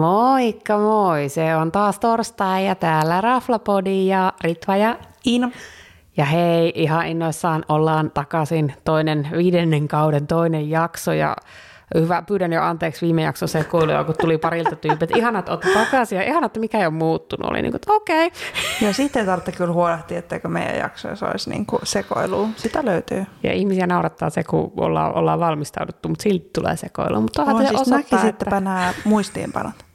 Moikka moi, se on taas torstai ja täällä Raflapodi ja Ritva ja Iina. Ja hei, ihan innoissaan ollaan takaisin toinen viidennen kauden toinen jakso ja hyvä, pyydän jo anteeksi viime jakso sekoilua, kun tuli parilta tyypit. Ihana, että olette takaisin ja ihana, että mikä ei ole muuttunut. Oli niin kuin, okei. Okay. Ja sitten tarvitsee kyllä huolehtia, etteikö meidän jaksoissa olisi niin kuin sekoilua. Sitä löytyy. Ja ihmisiä naurattaa se, kun ollaan, ollaan valmistauduttu, mutta silti tulee sekoilua. Mutta on, siis osoittaa, että... nämä muistiinpanot.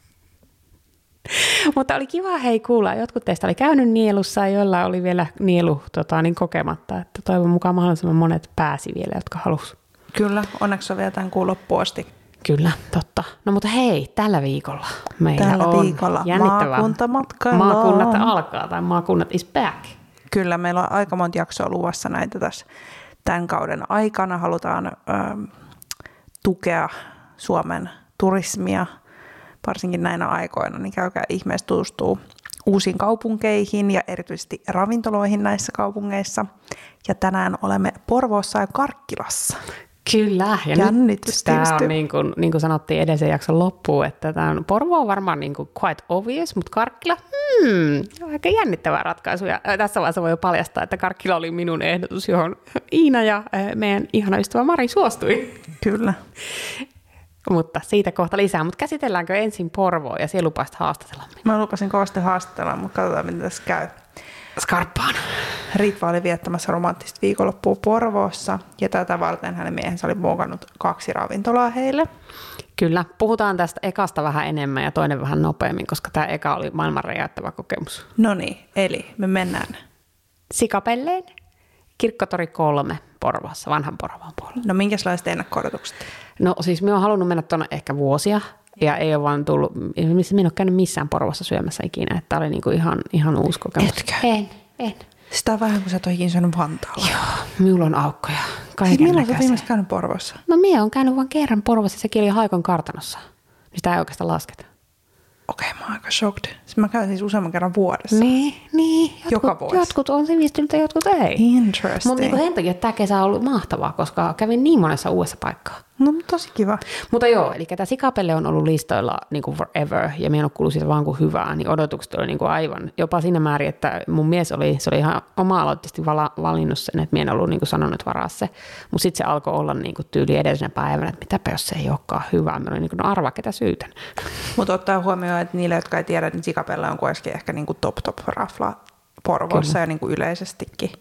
Mutta oli kiva hei kuulla. Jotkut teistä oli käynyt nielussa ja joilla oli vielä nielu tota, niin kokematta. Että toivon mukaan mahdollisimman monet pääsi vielä, jotka halusivat. Kyllä, onneksi on vielä tämän kuun loppuun asti. Kyllä, totta. No mutta hei, tällä viikolla meillä tällä on viikolla maakuntamatkailu. Maakunnat alkaa tai maakunnat is back. Kyllä, meillä on aika monta jaksoa luvassa näitä tässä tämän kauden aikana. Halutaan ähm, tukea Suomen turismia, varsinkin näinä aikoina, niin käykää ihmeessä tutustuu uusiin kaupunkeihin ja erityisesti ravintoloihin näissä kaupungeissa. Ja tänään olemme Porvoossa ja Karkkilassa. Kyllä, ja Jännitys nyt tämä on niin kuin, niin kuin sanottiin edellisen jakson loppuun, että tämä on, Porvo on varmaan niin kuin quite obvious, mutta Karkkila, hmm, aika jännittävä ratkaisu. Ja tässä vaiheessa voi jo paljastaa, että Karkkila oli minun ehdotus, johon Iina ja meidän ihana ystävä Mari suostui. Kyllä. Mutta siitä kohta lisää. Mutta käsitelläänkö ensin Porvoa ja siellä lupasit haastatella? Mä lupasin kovasti haastatella, mutta katsotaan, miten tässä käy. Skarppaan. Ritva oli viettämässä romanttista viikonloppua Porvoossa ja tätä varten hänen miehensä oli muokannut kaksi ravintolaa heille. Kyllä, puhutaan tästä ekasta vähän enemmän ja toinen vähän nopeammin, koska tämä eka oli maailman räjäyttävä kokemus. No niin, eli me mennään. Sikapelleen, kirkkotori kolme Porvoossa, vanhan Porvoon puolella. No minkälaiset ennakko No siis me on halunnut mennä tuonne ehkä vuosia, ja ei ole vaan tullut, missä minä ole käynyt missään Porvossa syömässä ikinä, että oli niinku ihan, ihan uusi kokemus. Etkö? En, en. Sitä on vähän kuin sä et ole syönyt Vantaalla. Joo, minulla on aukkoja. Siis milloin sä viimeksi käynyt Porvossa? No minä olen käynyt vain kerran Porvossa, sekin oli Haikon kartanossa. Sitä ei oikeastaan lasketa. Okei, okay, mä oon aika shocked. Siis mä käyn siis useamman kerran vuodessa. Niin, niin. Jotkut, Joka vuosi. Jotkut on sivistynyt ja jotkut ei. Interesting. Mutta niin sen takia tämä kesä on ollut mahtavaa, koska kävin niin monessa uudessa paikkaa. No tosi kiva. Mutta joo, eli tämä sikapelle on ollut listoilla niin kuin forever, ja minä en ole kuullut siitä vaan kuin hyvää, niin odotukset oli niin kuin aivan, jopa siinä määrin, että mun mies oli, se oli ihan oma-aloitteisesti vala, valinnut sen, että minä en ollut niin kuin sanonut, varaa se. Mutta sitten se alkoi olla niin kuin tyyli edellisenä päivänä, että mitäpä jos se ei olekaan hyvää. Minä olin niin kuin, no arvaa, ketä syytän. Mutta ottaa huomioon, että niille, jotka ei tiedä, niin sikapelle on kuitenkin ehkä niin kuin top top rafla Porvoossa Kyllä. ja niin kuin yleisestikin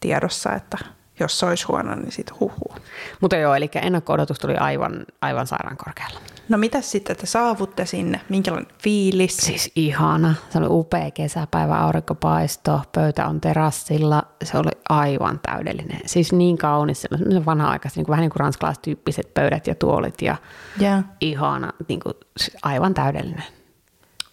tiedossa, että jos se olisi huono, niin sitten huhu. Mutta joo, eli ennakko-odotus tuli aivan, aivan sairaan korkealla. No mitä sitten te saavutte sinne? Minkälainen fiilis? Siis ihana. Se oli upea kesäpäivä, aurinkopaisto, pöytä on terassilla. Se oli aivan täydellinen. Siis niin kaunis, se vanha-aikaista, niin kuin, vähän niin kuin ranskalaistyyppiset pöydät ja tuolit ja yeah. ihana, niin kuin, aivan täydellinen.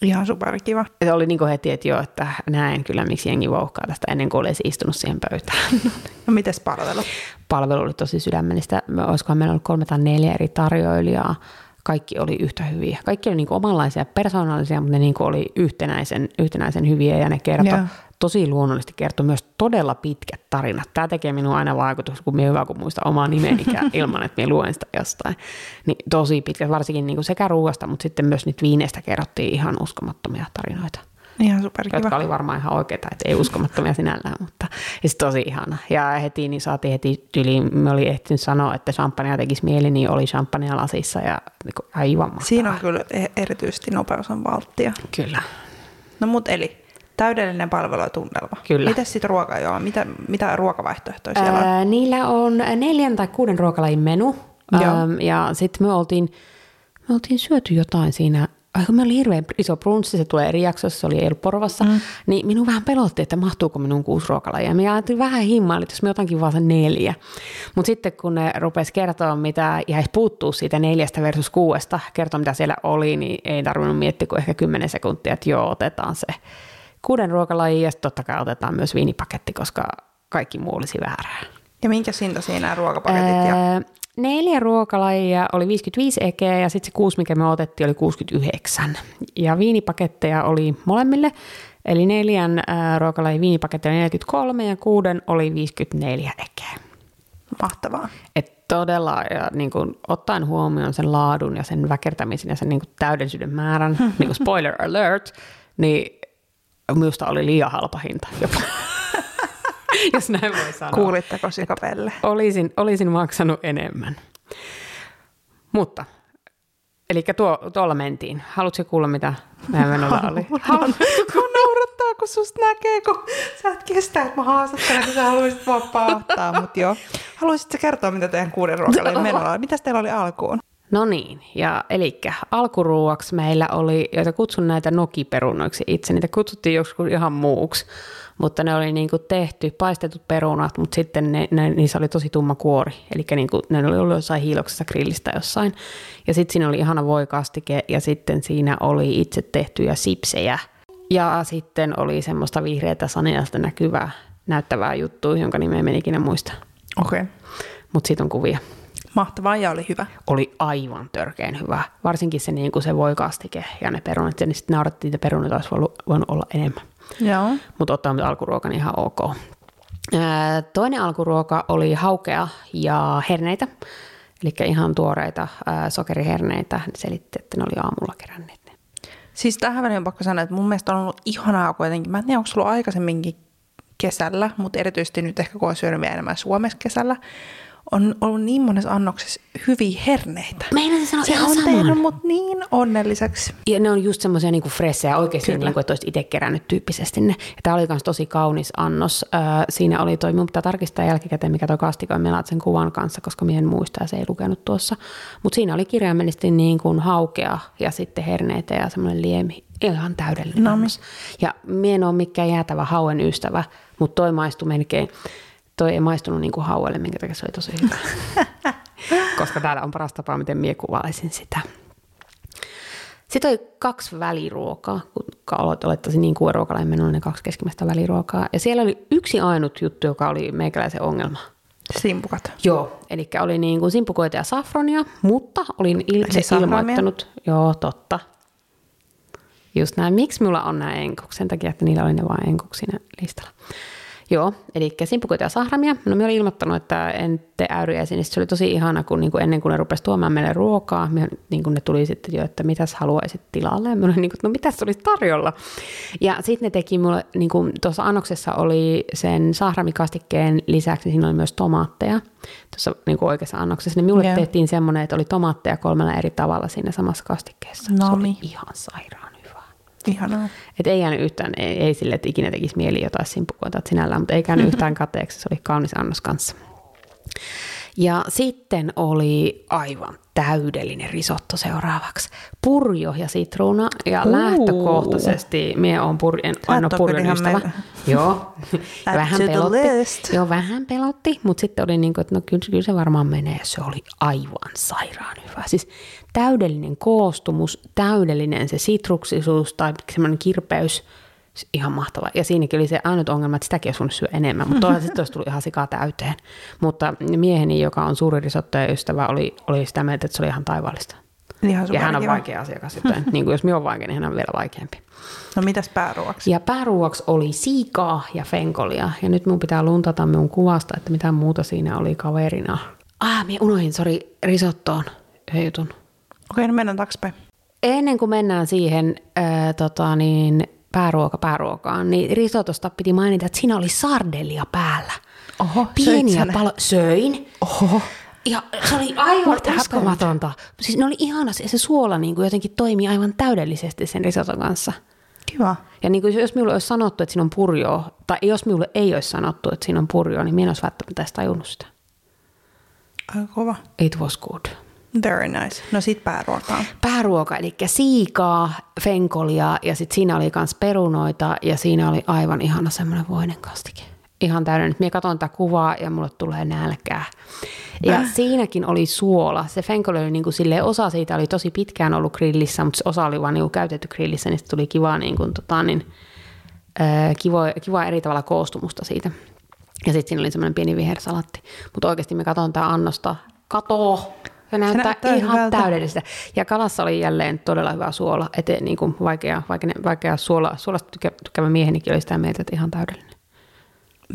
Ihan superkiva. Se oli niin heti, että joo, että näen kyllä, miksi jengi vouhkaa tästä ennen kuin olisi istunut siihen pöytään. No mites palvelu? Palvelu oli tosi sydämellistä. Olisikohan meillä ollut kolme tai neljä eri tarjoilijaa. Kaikki oli yhtä hyviä. Kaikki oli niin omanlaisia persoonallisia, mutta ne niin oli yhtenäisen, yhtenäisen hyviä ja ne kertoi yeah tosi luonnollisesti kertoo myös todella pitkät tarinat. Tämä tekee minun aina vaikutuksen, kun minä hyvä, kun muista omaa nimenikään ilman, että minä luen sitä jostain. Niin tosi pitkät, varsinkin niin kuin sekä ruoasta, mutta sitten myös niitä viineistä kerrottiin ihan uskomattomia tarinoita. Ihan superkiva. Jotka oli varmaan ihan oikeita, että ei uskomattomia sinällään, mutta ja tosi ihana. Ja heti niin saatiin heti yli, me oli ehtinyt sanoa, että champagnea tekisi mieli, niin oli champagnea lasissa ja niin aivan mahtavaa. Siinä on kyllä e- erityisesti nopeus on valttia. Kyllä. No mut eli Täydellinen palvelu ja tunnelma. Kyllä. Mitä sitten ruoka Mitä, mitä ruokavaihtoehtoja siellä on? Ää, niillä on neljän tai kuuden ruokalajin menu. Ähm, ja sitten me oltiin, me oltiin syöty jotain siinä vaikka me oli hirveän iso brunssi, se tulee eri jaksossa, se oli Elporvassa, mm. niin minun vähän pelotti, että mahtuuko minun kuusi ruokalajia. Minä ajattelin vähän himmaa, että jos me otankin vaan se neljä. Mutta sitten kun ne rupesi kertoa, mitä jäisi puuttuu siitä neljästä versus kuudesta, kertoa mitä siellä oli, niin ei tarvinnut miettiä kuin ehkä kymmenen sekuntia, että joo, otetaan se kuuden ruokalajia ja totta kai otetaan myös viinipaketti, koska kaikki muu olisi väärää. Ja minkä hinta siinä ruokapaketit? Ja... Öö, neljä ruokalajia oli 55 ekeä ja sitten se kuusi, mikä me otettiin, oli 69. Ja viinipaketteja oli molemmille, eli neljän äh, ruokalajin viinipaketti oli 43 ja kuuden oli 54 ekeä. Mahtavaa. Et todella, ja niin kuin, ottaen huomioon sen laadun ja sen väkertämisen ja sen niin kuin, täydellisyyden määrän, niin kuin spoiler alert, niin minusta oli liian halpa hinta jopa. Jos näin voi sanoa. Kuulitteko Sikapelle? Olisin, olisin maksanut enemmän. Mutta, eli tuo, tuolla mentiin. Haluatko kuulla, mitä meidän menolla oli? Haluan. Kun naurattaa, kun susta näkee, kun sä et kestä, että mä haastattelen, kun sä haluaisit vaan. Mutta joo, haluaisitko kertoa, mitä teidän kuuden ruokalle menolla oli? Mitäs teillä oli alkuun? No niin, ja eli alkuruuaksi meillä oli, joita kutsun näitä nokiperunoiksi itse, niitä kutsuttiin joskus ihan muuksi, mutta ne oli niin kuin tehty, paistetut perunat, mutta sitten ne, ne, niissä oli tosi tumma kuori, eli niin kuin, ne oli ollut jossain hiiloksessa grillistä jossain, ja sitten siinä oli ihana voikastike, ja sitten siinä oli itse tehtyjä sipsejä, ja sitten oli semmoista vihreätä saneasta näkyvää, näyttävää juttua, jonka nimeä en ikinä muista. Okei. Okay. Mutta siitä on kuvia. Mahtavaa ja oli hyvä. Oli aivan törkeän hyvä. Varsinkin se, niin kuin se voikastike ja ne perunat. Ja niin sitten naurattiin, että perunat olisi voinut, voinut olla enemmän. Joo. Mutta ottaa alkuruokan ihan ok. Ää, toinen alkuruoka oli haukea ja herneitä. Eli ihan tuoreita ää, sokeriherneitä. Selitti, että ne oli aamulla keränneet ne. Siis tähän väliin on pakko sanoa, että mun mielestä on ollut ihanaa kuitenkin. Mä en tiedä, onko sulla aikaisemminkin kesällä, mutta erityisesti nyt ehkä kun on syönyt vielä enemmän Suomessa kesällä, on ollut niin monessa annoksessa hyviä herneitä. Meidän sanoa se ihan on saman. tehnyt mut niin onnelliseksi. Ja ne on just semmoisia niinku fressejä oikeasti, Kyllä. niinku, että olisit itse kerännyt tyyppisesti ne. Ja tämä oli myös tosi kaunis annos. Äh, siinä oli toi, minun pitää tarkistaa jälkikäteen, mikä toi kastike on. Meillä sen kuvan kanssa, koska minä en muista ja se ei lukenut tuossa. Mutta siinä oli kirjaimellisesti niin kuin haukea ja sitten herneitä ja semmoinen liemi. Ihan täydellinen No niin. annos. Ja minä en ole mikään jäätävä hauen ystävä, mutta toi maistui melkein toi ei maistunut niin kuin hauelle, minkä takia se oli tosi hyvä. Koska täällä on paras tapa, miten mie kuvaisin sitä. Sitten oli kaksi väliruokaa, kun olettaisin niin kuin ruokalla, meillä oli ne kaksi keskimmäistä väliruokaa. Ja siellä oli yksi ainut juttu, joka oli meikäläisen ongelma. Simpukat. Joo, eli oli niin kuin simpukoita ja safronia, mutta olin sahramia? ilmoittanut, joo totta, just näin. Miksi mulla on nämä enkuksi? Sen takia, että niillä oli ne vain enkuksi siinä listalla. Joo, eli simpukoita ja sahramia. No minä olin ilmoittanut, että en tee äyriäisiä, niin se oli tosi ihana, kun niin kuin ennen kuin ne rupesi tuomaan meille ruokaa, me, niin kuin ne tuli sitten jo, että mitäs haluaisit tilalle. Ja minä olin niin kuin, no mitäs olisi tarjolla. Ja sitten ne teki mulle, niin kuin tuossa annoksessa oli sen sahramikastikkeen lisäksi, siinä oli myös tomaatteja tuossa niin kuin oikeassa annoksessa. Niin minulle Joo. tehtiin semmoinen, että oli tomaatteja kolmella eri tavalla siinä samassa kastikkeessa. Se oli ihan sairaan. Ihanaa. Et ei jäänyt yhtään, ei, ei sille, että ikinä tekisi mieli jotain simpukoita sinällään, mutta ei käynyt yhtään kateeksi, se oli kaunis annos kanssa. Ja sitten oli aivan täydellinen risotto seuraavaksi. Purjo ja sitruuna. Ja Uu. lähtökohtaisesti minä olen pur, en, oo purjon ystävä. me- Joo. Vähän pelotti. Joo, vähän pelotti, mutta sitten oli niin kuin, että no kyllä, kyllä se varmaan menee. Se oli aivan sairaan hyvä. Siis täydellinen koostumus, täydellinen se sitruksisuus tai semmoinen kirpeys. Ihan mahtava. Ja siinäkin oli se ainut ongelma, että sitäkin olisi voinut syödä enemmän, mutta toisaalta sitten olisi tullut ihan sikaa täyteen. Mutta mieheni, joka on suuri risottojen ystävä, oli, oli sitä mieltä, että se oli ihan taivaallista. Ihan Ja hän on superkiva. vaikea asiakas, joten niin kuin jos minä olen vaikea, niin hän on vielä vaikeampi. No mitäs pääruoksi? Ja pääruuaksi oli siikaa ja fenkolia. Ja nyt mun pitää luntata minun kuvasta, että mitä muuta siinä oli kaverina. Ah, minä unohdin, sori, risottoon yhden jutun. Okei, no mennään takaisinpäin. Ennen kuin mennään siihen ää, tota, niin, pääruoka pääruokaan, niin risotosta piti mainita, että siinä oli sardellia päällä. Oho, Pieniä palo... Söin. Oho. Ja se oli aivan uskomatonta. Siis ne oli ihana, se se suola niin kuin jotenkin toimii aivan täydellisesti sen risoton kanssa. Kiva. Ja niin kuin jos minulle olisi sanottu, että siinä on purjoa, tai jos minulle ei olisi sanottu, että siinä on purjoa, niin minä en olisi välttämättä edes tajunnut sitä. Aika kova. It was good. Very nice. No sit pääruokaan. Pääruoka, eli siikaa, fenkolia ja sitten siinä oli myös perunoita ja siinä oli aivan ihana semmoinen voinen kastike. Ihan täydellinen. Minä katson tätä kuvaa ja mulle tulee nälkää. Ja Äh. siinäkin oli suola. Se fenkoli oli niin kuin silleen, osa siitä oli tosi pitkään ollut grillissä, mutta se osa oli vaan niin kuin käytetty grillissä, niin tuli kiva, niin kuin, tota, niin, äh, kiva, kiva eri tavalla koostumusta siitä. Ja sitten siinä oli semmoinen pieni vihersalatti. Mutta oikeasti me katson tätä annosta. Kato! Se näyttää, näyttää ihan hyvältä. täydellistä. Ja kalassa oli jälleen todella hyvä suola. Et niin kuin vaikea, vaikea, vaikea suola, suolasta tykkää, tykkäävä miehenikin oli sitä mieltä, että ihan täydellinen.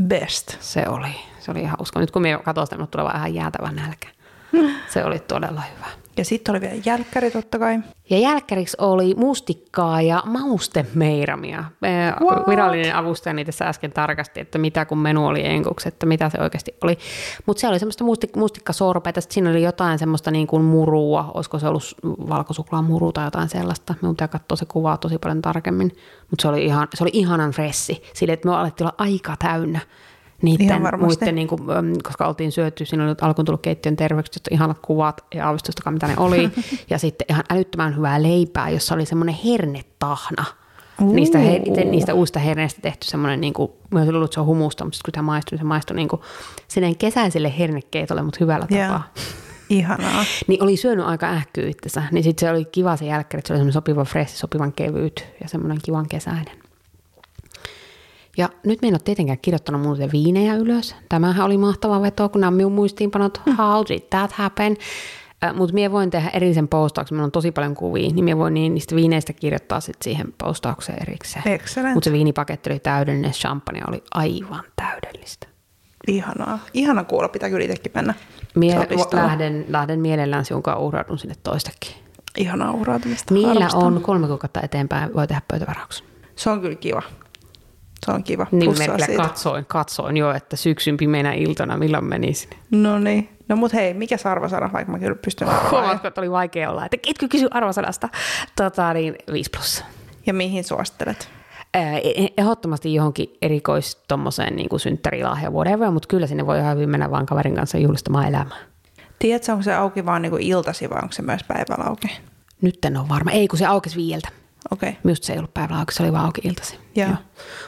Best. Se oli. se oli ihan usko. Nyt kun me katsoin sitä, tulee ihan jäätävä nälkä. Se oli todella hyvä. Ja sitten oli vielä jälkkäri totta kai. Ja jälkkäriksi oli mustikkaa ja maustemeiramia. What? Virallinen avustajani tässä äsken tarkasti, että mitä kun menu oli enkuksi, että mitä se oikeasti oli. Mutta se oli semmoista mustik- mustikkasorpeita, sitten siinä oli jotain semmoista niin kuin murua, olisiko se ollut valkosuklaamuru tai jotain sellaista. Minun pitää katsoa se kuvaa tosi paljon tarkemmin, mutta se oli, ihan, se oli ihanan fressi, sille että me alettiin olla aika täynnä niiden muiden, niin kuin, koska oltiin syöty, siinä oli alkuun tullut keittiön terveykset, ihanat kuvat ja aavistustakaan mitä ne oli. ja sitten ihan älyttömän hyvää leipää, jossa oli semmoinen hernetahna. Niistä, he, niistä uusista herneistä tehty semmoinen, niin kuin, mä olisin luullut, että se on humusta, mutta kun tämä maistui, niin se maistui niin kuin, kesäiselle hernekeitolle, mutta hyvällä yeah. tapaa. Ihanaa. niin oli syönyt aika ähkyä itsensä, niin sitten se oli kiva se jälkeen, että se oli semmoinen sopiva fresh, sopivan kevyt ja semmoinen kivan kesäinen. Ja nyt me en ole tietenkään kirjoittanut muuten viinejä ylös. Tämähän oli mahtava veto, kun nämä minun muistiinpanot, hmm. how did that happen? Mutta minä voin tehdä erillisen postauksen, minulla on tosi paljon kuvia, niin minä voin niin niistä viineistä kirjoittaa sit siihen postaukseen erikseen. Mutta se viinipaketti oli täydellinen, champagne oli aivan täydellistä. Ihanaa. Ihana kuulla, pitää kyllä itsekin mennä. Mie lähden, lähden mielellään sinun kanssa uhraudun sinne toistakin. Ihanaa uhrautumista. Niillä on kolme kuukautta eteenpäin, voi tehdä pöytävarauksen. Se on kyllä kiva. Se on kiva. Niin me katsoin, katsoin jo, että syksyn pimeänä iltana, milloin menisin. No niin. No mut hei, mikä se arvosana, vaikka mä kyllä pystyn Huomaatko, että oli vaikea olla, että etkö kysy arvosanasta? Tota, niin 5 plus. Ja mihin suosittelet? E- ehdottomasti johonkin erikois tommoseen niin synttärilahja whatever, mutta kyllä sinne voi ihan hyvin mennä vaan kaverin kanssa juhlistamaan elämää. Tiedätkö, onko se auki vaan niin iltasi vai onko se myös päivällä auki? Nyt en ole varma. Ei, kun se aukesi viieltä. Okei. Okay. Minusta se ei ollut päivällä auki, se oli vaan auki iltaisin.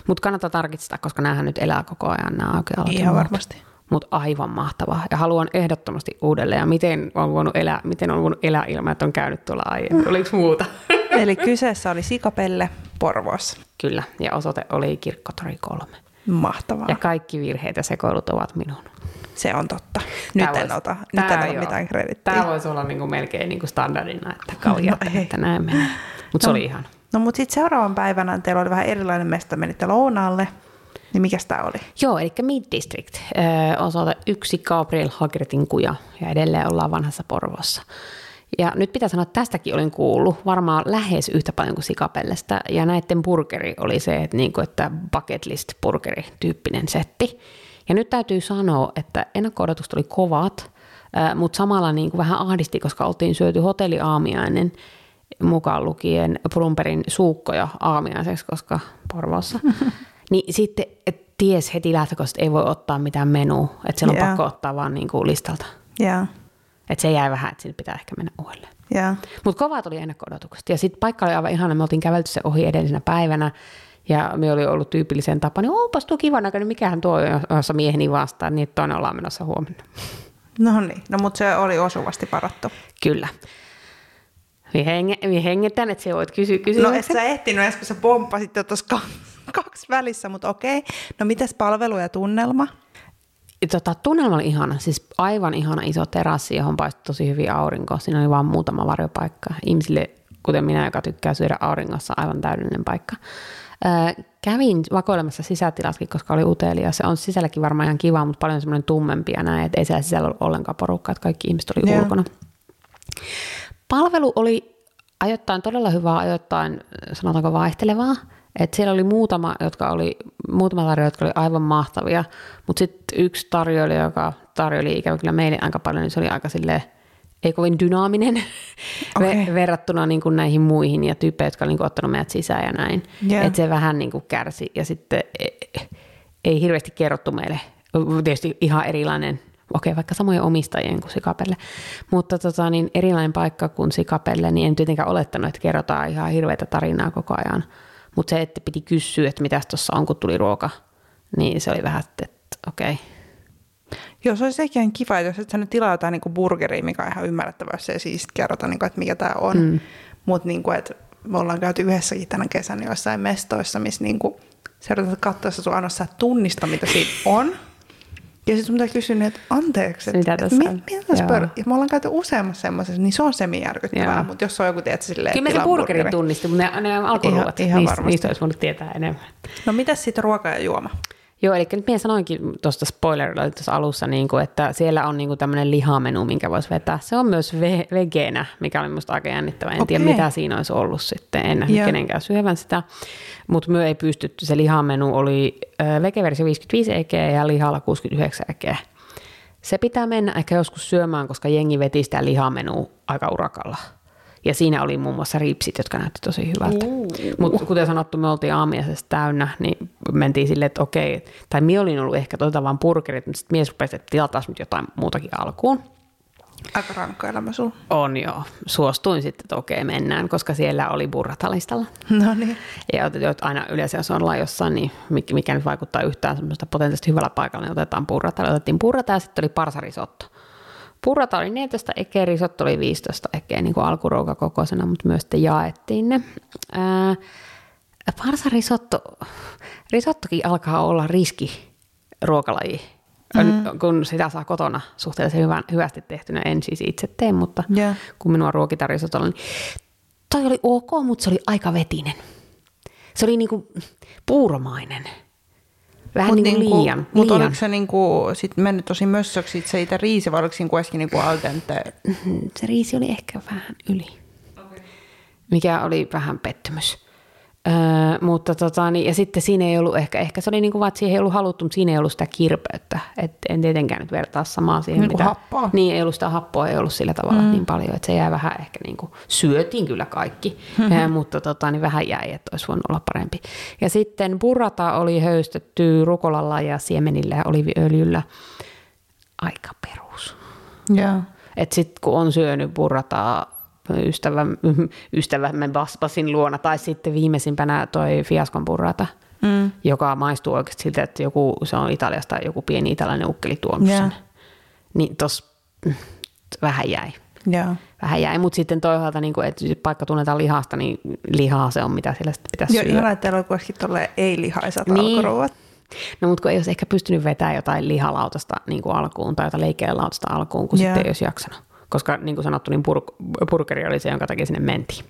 Mutta kannattaa tarkistaa, koska näähän nyt elää koko ajan nämä auki Ihan varmasti. Mutta aivan mahtavaa. Ja haluan ehdottomasti uudelleen. Ja miten on voinut elää, miten on voinut elää ilman, että on käynyt tuolla aiemmin. Oliko muuta? Eli kyseessä oli Sikapelle Porvoossa. Kyllä, ja osoite oli Kirkkotori 3. Mahtavaa. Ja kaikki virheet ja sekoilut ovat minun. Se on totta. Nyt tämä en ota, nyt en ota mitään kredittiä. Tämä voisi olla niin kuin melkein niin kuin standardina, että kaljat, no, että näin menee. Mutta no, se oli ihan. No mutta sitten seuraavan päivänä teillä oli vähän erilainen mesta, menitte lounaalle. Niin mikä tämä oli? Joo, eli Mid District, osoite yksi Gabriel Hagertin kuja, ja edelleen ollaan vanhassa Porvossa. Ja nyt pitää sanoa, että tästäkin olin kuullut varmaan lähes yhtä paljon kuin Sikapellestä. Ja näiden burgeri oli se, että, niin kuin, että bucket list burgeri tyyppinen setti. Ja nyt täytyy sanoa, että ennakko-odotukset oli kovat, mutta samalla niin kuin vähän ahdisti, koska oltiin syöty hotelliaamiainen mukaan lukien Brumperin suukkoja aamiaiseksi, koska Porvoossa. niin sitten et ties heti lähtökohtaisesti ei voi ottaa mitään menua, että siellä on yeah. pakko ottaa vaan niin kuin listalta. Yeah. Että se jäi vähän, että sinne pitää ehkä mennä uudelleen. Yeah. Mutta kovat tuli ennakko-odotukset. Ja sitten paikka oli aivan ihana, me oltiin kävelty se ohi edellisenä päivänä, ja me oli ollut tyypillisen tapa, niin onpas tuo kiva näköinen, mikähän tuo, jossa mieheni vastaan, niin toinen ollaan menossa huomenna. No niin, no mutta se oli osuvasti parattu. Kyllä. Minä hengetän, että se voit kysyä kysymyksen. No et sä ehtinyt edes, kun sä pomppasit jo tuossa kaksi välissä, mutta okei. No mitäs palvelu ja tunnelma? Tota, tunnelma oli ihana, siis aivan ihana iso terassi, johon paistui tosi hyvin aurinko. Siinä oli vain muutama varjopaikka. Ihmisille, kuten minä, joka tykkää syödä auringossa, aivan täydellinen paikka. Ö, kävin vakoilemassa sisätilaskin, koska oli utelia. Se on sisälläkin varmaan ihan kiva, mutta paljon semmoinen tummempi ja näin, että ei siellä sisällä ollut ollenkaan porukkaa, että kaikki ihmiset oli ulkona. Palvelu oli ajoittain todella hyvää, ajoittain sanotaanko vaihtelevaa. Et siellä oli muutama, jotka oli, muutama tarjoaja, jotka oli aivan mahtavia, mutta sitten yksi tarjoilija, joka tarjoili ikävä kyllä meille aika paljon, niin se oli aika silleen, ei kovin dynaaminen okay. verrattuna niin kuin näihin muihin ja tyyppejä, jotka oli niin kuin ottanut meidät sisään ja näin. Yeah. Että se vähän niin kuin kärsi ja sitten ei, ei hirveästi kerrottu meille. Tietysti ihan erilainen okei, okay, vaikka samojen omistajien kuin Sikapelle, mutta tota, niin erilainen paikka kuin Sikapelle, niin en tietenkään olettanut, että kerrotaan ihan hirveitä tarinaa koko ajan. Mutta se, että piti kysyä, että mitä tuossa on, kun tuli ruoka, niin se oli vähän, että okei. Okay. Joo, se olisi ehkä ihan kiva, jos et sä nyt tilaa jotain niin burgeria, mikä on ihan ymmärrettävää, jos ei siis kerrota, niin kuin, että mikä tämä on. Mm. Mutta niin kuin, että me ollaan käyty yhdessäkin tänä kesänä joissain mestoissa, missä niin kuin, sä yrität katsoa, että sun ainoastaan tunnista, mitä siinä on. Ja sitten mun kysyä, että anteeksi, että, mitä tässä on? Pör... Ja me ollaan käyty useammassa semmoisessa, niin se on semi-järkyttävää, mutta jos on joku, tiedätkö, silleen, Kyllä me se burgerin tunnisti, mutta ne, ne alkuruuat, ihan, ihan niistä, niistä olisi voinut tietää enemmän. No mitä sitten ruoka ja juoma? Joo, eli nyt minä sanoinkin tuosta spoilerilla tuossa alussa, niin kuin, että siellä on niin kuin tämmöinen lihamenu, minkä voisi vetää. Se on myös ve- vegenä, mikä oli minusta aika jännittävä. En okay. tiedä, mitä siinä olisi ollut sitten. En nähnyt kenenkään syövän sitä, mutta myö ei pystytty. Se lihamenu oli äh, vegeversio 55 ekeä ja lihalla 69 ekeä. Se pitää mennä ehkä joskus syömään, koska jengi veti sitä lihamenua aika urakalla. Ja siinä oli muun muassa ripsit, jotka näytti tosi hyvältä. Mutta kuten sanottu, me oltiin aamiaisessa täynnä, niin mentiin silleen, että okei, tai minä olin ollut ehkä tuota vaan burgerit, mutta sitten mies rupesi, että tilataan nyt jotain muutakin alkuun. Aika rankka elämä sulla. On joo. Suostuin sitten, että okei, mennään, koska siellä oli burratalistalla. No niin. Ja aina yleensä, jos ollaan jossain, niin mikä nyt vaikuttaa yhtään semmoista potentiaalisesti hyvällä paikalla, niin otetaan purrata. Otettiin purrata ja sitten oli parsarisotto. Purrata oli 14 ekeä, risotto oli 15 ekeä niin kuin alkuruokakokoisena, mutta myös sitten jaettiin ne. Ää, parsarisotto, risottokin alkaa olla riski ruokalaji, mm. kun sitä saa kotona suhteellisen hyvän, hyvästi tehtynä. En siis itse tee, mutta yeah. kun minua ruokitaan risotolla, niin toi oli ok, mutta se oli aika vetinen. Se oli niinku puuromainen. Vähän mut niin niinku, liian. Mutta oliko se niinku sit mennyt tosi mössöksi se itse riisi, vai oliko siinä kuitenkin niinku al dente? Se riisi oli ehkä vähän yli. Okay. Mikä oli vähän pettymys. Öö, mutta tota, niin, ja sitten siinä ei ollut ehkä, ehkä se oli niin kuin vaan, että siihen ei ollut haluttu, mutta siinä ei ollut sitä kirpeyttä. Et en tietenkään nyt vertaa samaa siihen. Niin mitä, happoa. Niin, ei ollut sitä happoa, ei ollut sillä tavalla mm. niin paljon, että se jäi vähän ehkä niin kuin, syötiin kyllä kaikki, mm-hmm. ja, mutta tota, niin vähän jäi, että olisi voinut olla parempi. Ja sitten burrata oli höystetty rukolalla ja siemenillä ja oliviöljyllä. Aika perus. Yeah. Että sitten kun on syönyt burrataa ystävä, ystävämme Baspasin luona, tai sitten viimeisimpänä toi Fiaskon burrata, mm. joka maistuu oikeasti siltä, että joku, se on Italiasta joku pieni italialainen ukkeli tuonut yeah. sen. Niin tos vähän jäi. Yeah. Vähän jäi, mutta sitten toisaalta, niin että paikka tunnetaan lihasta, niin lihaa se on, mitä siellä sitten pitäisi Joo, syödä. Joo, että on kuitenkin ei-lihaisat niin. alkuruuat. No mutta kun ei olisi ehkä pystynyt vetämään jotain lihalautasta niin kuin alkuun tai jotain leikkeellä alkuun, kun yeah. sitten ei olisi jaksanut koska niin kuin sanottu, niin pur- burgeri oli se, jonka takia sinne mentiin.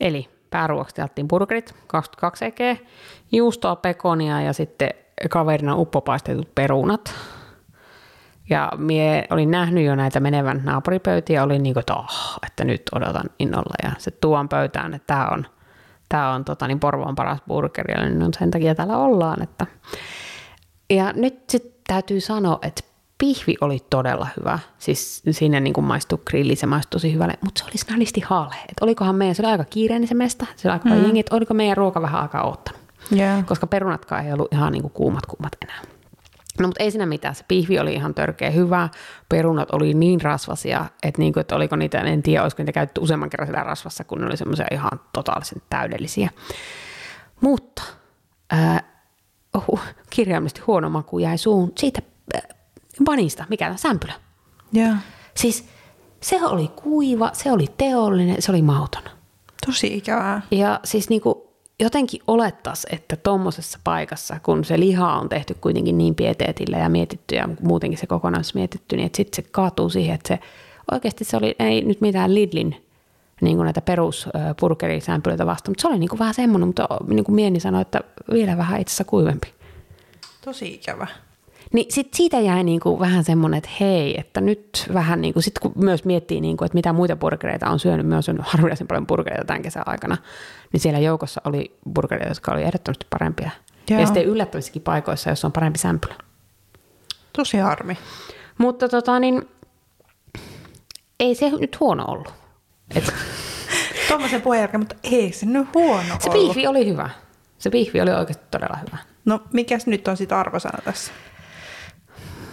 Eli pääruoksi tilattiin burgerit, 22 ekeä, juustoa, pekonia ja sitten kaverina uppopaistetut perunat. Ja mie olin nähnyt jo näitä menevän naapuripöytiä, olin niin kuin, oh, että nyt odotan innolla. Ja se tuon pöytään, että tämä on, tämä on tota, niin Porvoon paras burgeri, niin no sen takia täällä ollaan. Että. Ja nyt sitten täytyy sanoa, että pihvi oli todella hyvä. Siis siinä niin kuin maistui grilli, se maistui tosi hyvälle, mutta se oli snadisti haale. Että olikohan meidän, se oli aika kiireinen se mesta, se oli aika mm. jengi, että oliko meidän ruoka vähän aikaa ottanut. Yeah. Koska perunatkaan ei ollut ihan niin kuin kuumat kuumat enää. No mutta ei siinä mitään, se pihvi oli ihan törkeä hyvä, perunat oli niin rasvasia, että, niin kuin, että oliko niitä, en tiedä, olisiko niitä käytetty useamman kerran sitä rasvassa, kun ne oli semmoisia ihan totaalisen täydellisiä. Mutta äh, oh, kirjaimellisesti huono maku jäi suun siitä vanista, mikä on sämpylä. Yeah. Siis se oli kuiva, se oli teollinen, se oli mauton. Tosi ikävää. Ja siis niinku jotenkin olettas, että tuommoisessa paikassa, kun se liha on tehty kuitenkin niin pieteetillä ja mietitty ja muutenkin se kokonaisuus mietitty, niin sitten se kaatuu siihen, että se oikeasti se oli, ei nyt mitään Lidlin niin kuin näitä peruspurkerisämpylöitä vastaan, mutta se oli niin kuin vähän semmoinen, mutta niin kuin Mieni sanoi, että vielä vähän itse asiassa kuivempi. Tosi ikävä. Niin sit siitä jäi niinku vähän semmoinen, että hei, että nyt vähän niin kuin, sit kun myös miettii, niinku, että mitä muita burgereita on syönyt, myös on harvinaisen paljon burgereita tämän kesän aikana, niin siellä joukossa oli burgereita, jotka oli ehdottomasti parempia. Joo. Ja sitten yllättävissäkin paikoissa, jos on parempi sämpylä. Tosi harmi. Mutta tota niin, ei se nyt huono ollut. Et... Tuommoisen puheen mutta ei se nyt huono Se pihvi oli hyvä. Se pihvi oli oikeasti todella hyvä. No mikäs nyt on sitten arvosana tässä?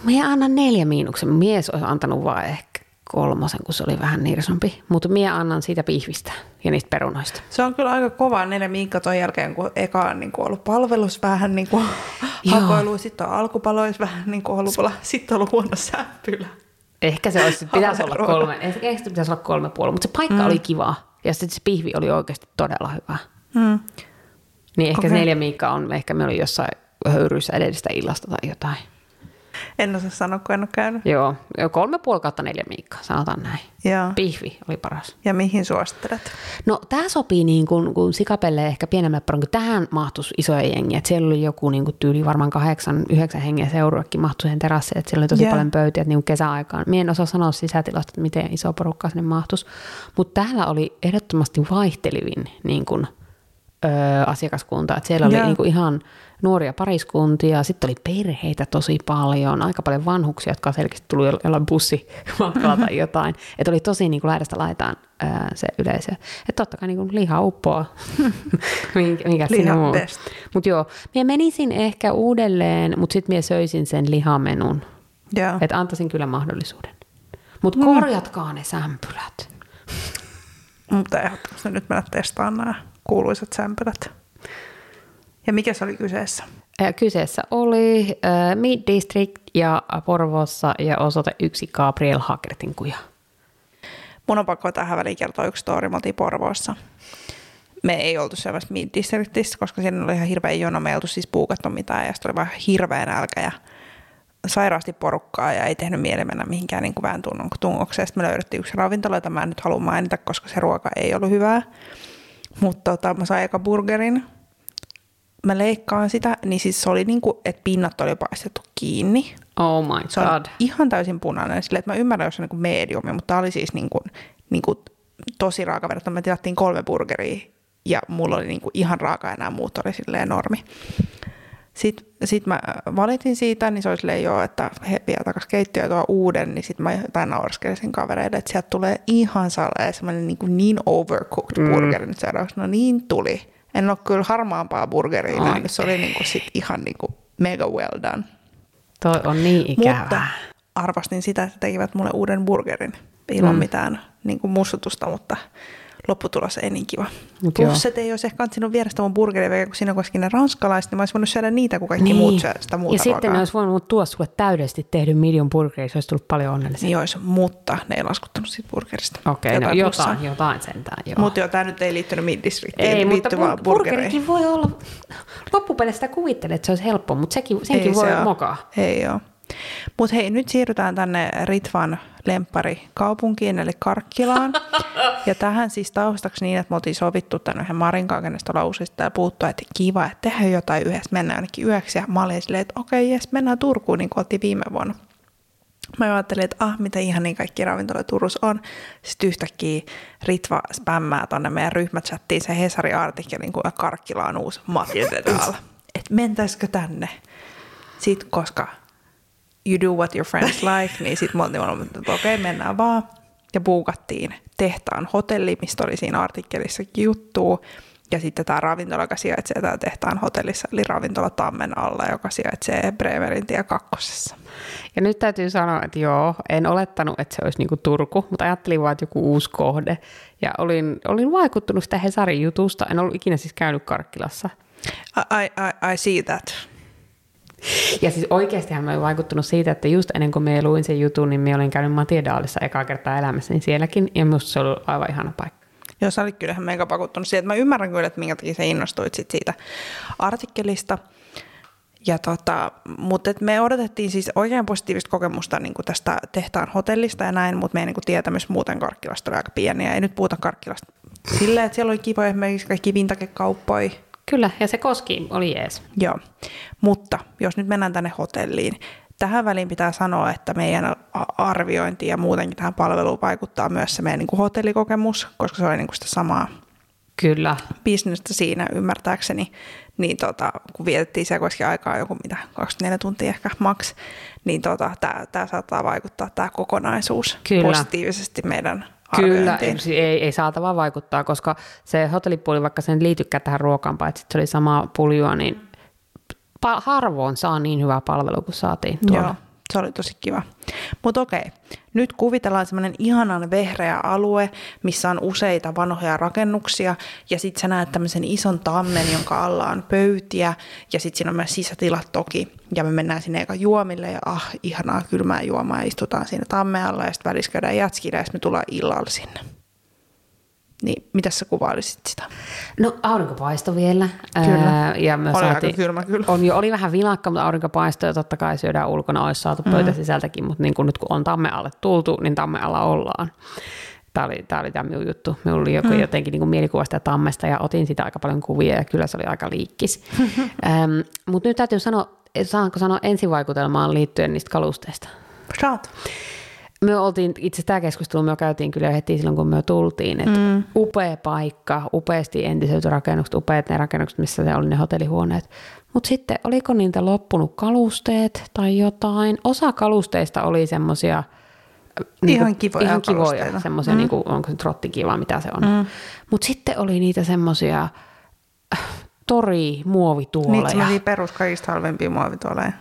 Minä annan neljä miinuksen. Mies olisi antanut vain ehkä kolmosen, kun se oli vähän nirsompi. Mutta minä annan siitä pihvistä ja niistä perunoista. Se on kyllä aika kova neljä miikka ton jälkeen, kun eka on niin kuin ollut palvelus vähän niin kuin hakoilu, sitten on alkupalois vähän niin kuin ollut, sitten on ollut huono säppylä. Ehkä se olisi, pitäisi olla kolme, ehkä se pitäisi olla kolme puoli, mutta se paikka mm. oli kiva ja sitten se pihvi oli oikeasti todella hyvä. Mm. Niin ehkä okay. neljä miikka on, ehkä me oli jossain höyryssä edellisestä illasta tai jotain. En osaa sanoa, kun en ole käynyt. Joo, kolme puoli kautta neljä Miikka, sanotaan näin. Joo. Pihvi oli paras. Ja mihin suosittelet? No tämä sopii niin kuin, kun sikapelle ehkä pienemmälle porukalle, kun tähän mahtuisi isoja jengiä. Että siellä oli joku niin kuin tyyli varmaan kahdeksan, yhdeksän hengen seuruekin mahtui siihen terassiin, että siellä oli tosi Joo. paljon pöytiä, niin kuin kesäaikaan. Mie en osaa sanoa sisätilasta, että miten iso porukka sinne mahtuisi. Mutta täällä oli ehdottomasti vaihtelivin niin kuin, öö, asiakaskunta. Että siellä oli Joo. niin kuin ihan nuoria pariskuntia, sitten oli perheitä tosi paljon, aika paljon vanhuksia, jotka selkeästi tuli jo- jollain bussimatkalla tai jotain. Että oli tosi niin kuin laidasta laitaan ää, se yleisö. Että totta kai niin kuin liha uppoa, mikä, siinä on. Mutta joo, minä menisin ehkä uudelleen, mutta sitten minä söisin sen lihamenun. Että antaisin kyllä mahdollisuuden. Mutta Mm. korjatkaa ne sämpylät. Mutta ehdottomasti nyt mennä testaamaan nämä kuuluisat sämpylät. Ja mikä se oli kyseessä? Kyseessä oli äh, Mid District ja Porvoossa ja osoite yksi Gabriel Hagertin kuja. Mun on pakko tähän väliin kertoa yksi story. Me oltiin Porvoossa. Me ei oltu syömässä Mid Districtissä, koska siinä oli ihan hirveä jono. Me ei oltu siis puukattu mitään ja sitten oli vaan hirveä nälkä ja sairaasti porukkaa ja ei tehnyt mieli mennä mihinkään niin kuin vähän tungokseen. Sitten me löydettiin yksi ravintola, jota mä en nyt halua mainita, koska se ruoka ei ollut hyvää. Mutta tota, mä sain eka burgerin. Mä leikkaan sitä, niin siis se oli niin kuin, että pinnat oli paistettu kiinni. Oh my Se god. ihan täysin punainen. Silleen, että mä ymmärrän, jos se on niin mediumi, mutta tämä oli siis niin kuin, niin kuin tosi raaka verrattuna. Me tilattiin kolme burgeria ja mulla oli niin kuin ihan raaka ja nämä muut oli silleen normi. Sitten sit mä valitin siitä, niin se oli silleen joo, että he vie takaisin keittiöön tuo uuden, niin sitten mä jotain nauraskelisin kavereille, että sieltä tulee ihan salee semmoinen niin, niin overcooked Mm. burgeri nyt seuraavaksi. No niin tuli. En ole kyllä harmaampaa burgeria nähnyt. Se oli niin kuin sit ihan niin kuin mega well done. Toi on niin ikävää. Mutta arvostin sitä, että tekivät mulle uuden burgerin ilman Mm. mitään niin kuin mussutusta, mutta lopputulos ei niin kiva. Mut joo. että ei olisi ehkä kantanut vierestä mun burgeria, kun siinä kuitenkin ne ranskalaiset, niin mä olisin voinut syödä niitä, kun kaikki niin. muut syö sitä muuta Ja sitten ne olisi voinut tuoda sulle täydellisesti tehdyn medium burgeri, se olisi tullut paljon onnellisempi. Niin olisi, mutta ne ei laskuttanut siitä burgerista. Okei, okay, no jotain, jotain sentään, joo. Mutta joo, tämä nyt ei liittynyt mid-districtiin, ei, mutta vaan burgerikin voi olla, loppupeleissä sitä kuvittelee, että se olisi helppo, mutta sekin, senkin Ei voi se mokaa. Ei joo. Mutta hei, nyt siirrytään tänne Ritvan lemppari kaupunkiin, eli Karkkilaan. ja tähän siis taustaksi niin, että me oltiin sovittu tänne yhden Marin kanssa, kenestä useasti täällä puhuttu, että kiva, että tehdään jotain yhdessä, mennään ainakin yöksi. Ja mä olin silleen, että okei, jes, mennään Turkuun, niin kuin oltiin viime vuonna. Mä ajattelin, että ah, mitä ihan niin kaikki ravintolat Turussa on. Sitten yhtäkkiä Ritva spämmää tonne meidän ryhmächattiin se Hesari-artikkelin, kun Karkkila on uusi Matilde Dahl. Että mentäisikö tänne? Sitten koska you do what your friends like, niin sitten me oltiin että okei, mennään vaan. Ja buukattiin tehtaan hotelli, mistä oli siinä artikkelissakin juttua. Ja sitten tämä ravintola, joka sijaitsee täällä tehtaan hotellissa, eli ravintola Tammen alla, joka sijaitsee Bremerin tie kakkosessa. Ja nyt täytyy sanoa, että joo, en olettanut, että se olisi niinku Turku, mutta ajattelin vaan, että joku uusi kohde. Ja olin, olin vaikuttunut sitä Hesarin jutusta, en ollut ikinä siis käynyt Karkkilassa. I, I, I see that. Ja siis oikeastihan mä olin vaikuttunut siitä, että just ennen kuin me luin sen jutun, niin mä olin käynyt Matiedaalissa ekaa kertaa elämässäni sielläkin, ja musta se oli aivan ihana paikka. Joo, sä olit kyllähän mega pakuttunut siitä. Mä ymmärrän kyllä, että minkä takia sä innostuit sit siitä artikkelista. Ja tota, mutta et me odotettiin siis oikein positiivista kokemusta niin kuin tästä tehtaan hotellista ja näin, mutta meidän niin kuin tietämys muuten Karkkilasta oli aika pieni. Ja ei nyt puhuta Karkkilasta silleen, että siellä oli kivoja esimerkiksi kaikki vintakekauppoja. Kyllä, ja se koski, oli jees. Joo, mutta jos nyt mennään tänne hotelliin, tähän väliin pitää sanoa, että meidän arviointi ja muutenkin tähän palveluun vaikuttaa myös se meidän niin kuin hotellikokemus, koska se oli niin kuin sitä samaa Kyllä. bisnestä siinä ymmärtääkseni, niin tota, kun vietettiin siellä aikaa joku mitä, 24 tuntia ehkä maks, niin tota, tämä saattaa vaikuttaa tämä kokonaisuus Kyllä. positiivisesti meidän Kyllä, arviointiin. ei, ei saatava vaikuttaa, koska se hotellipuoli, vaikka sen liitykään tähän ruokaan, paitsi se oli sama puljua, niin pa- harvoin saa niin hyvää palvelua kuin saatiin tuolla. Joo, se oli tosi kiva. Mutta okei, nyt kuvitellaan semmoinen ihanan vehreä alue, missä on useita vanhoja rakennuksia, ja sitten sä näet tämmöisen ison tammen, jonka alla on pöytiä, ja sitten siinä on myös sisätilat toki, ja me mennään sinne eka juomille, ja ah, ihanaa kylmää juomaa, ja istutaan siinä tammen alla, ja sitten välissä käydään jätskillä, ja sitten me tullaan illalla sinne. Niin mitä sä kuvailisit sitä? No aurinkopaisto vielä. Kyllä. Ää, ja me Oli aika saatiin, kylmä kyllä. On, jo, oli vähän vilakka, mutta aurinkopaisto ja totta kai syödään ulkona, olisi saatu pöytä Mm. sisältäkin, mutta niin kun nyt kun on tamme alle tultu, niin tamme alla ollaan. Tämä oli, tämä oli tämä minun juttu. Minulla oli joku Mm. jotenkin niin mielikuva sitä tammesta ja otin sitä aika paljon kuvia ja kyllä se oli aika liikkis. ähm, mutta nyt täytyy sanoa, saanko sanoa ensivaikutelmaan liittyen niistä kalusteista? Saat. Me oltiin, itse tämä keskustelu me käytiin kyllä heti silloin, kun me tultiin, että mm. upea paikka, upeasti entiset rakennukset, upeat ne rakennukset, missä se oli ne hotellihuoneet. Mutta sitten oliko niitä loppunut kalusteet tai jotain? Osa kalusteista oli semmoisia Ihan kivoja ihan kivoja, semmoisia, mm. niin kuin, onko se trottikiva, mitä se on. Mm. Mutta sitten oli niitä semmoisia äh, tori muovituoleja. Niitä semmoisia perus kaikista halvempia muovituoleja.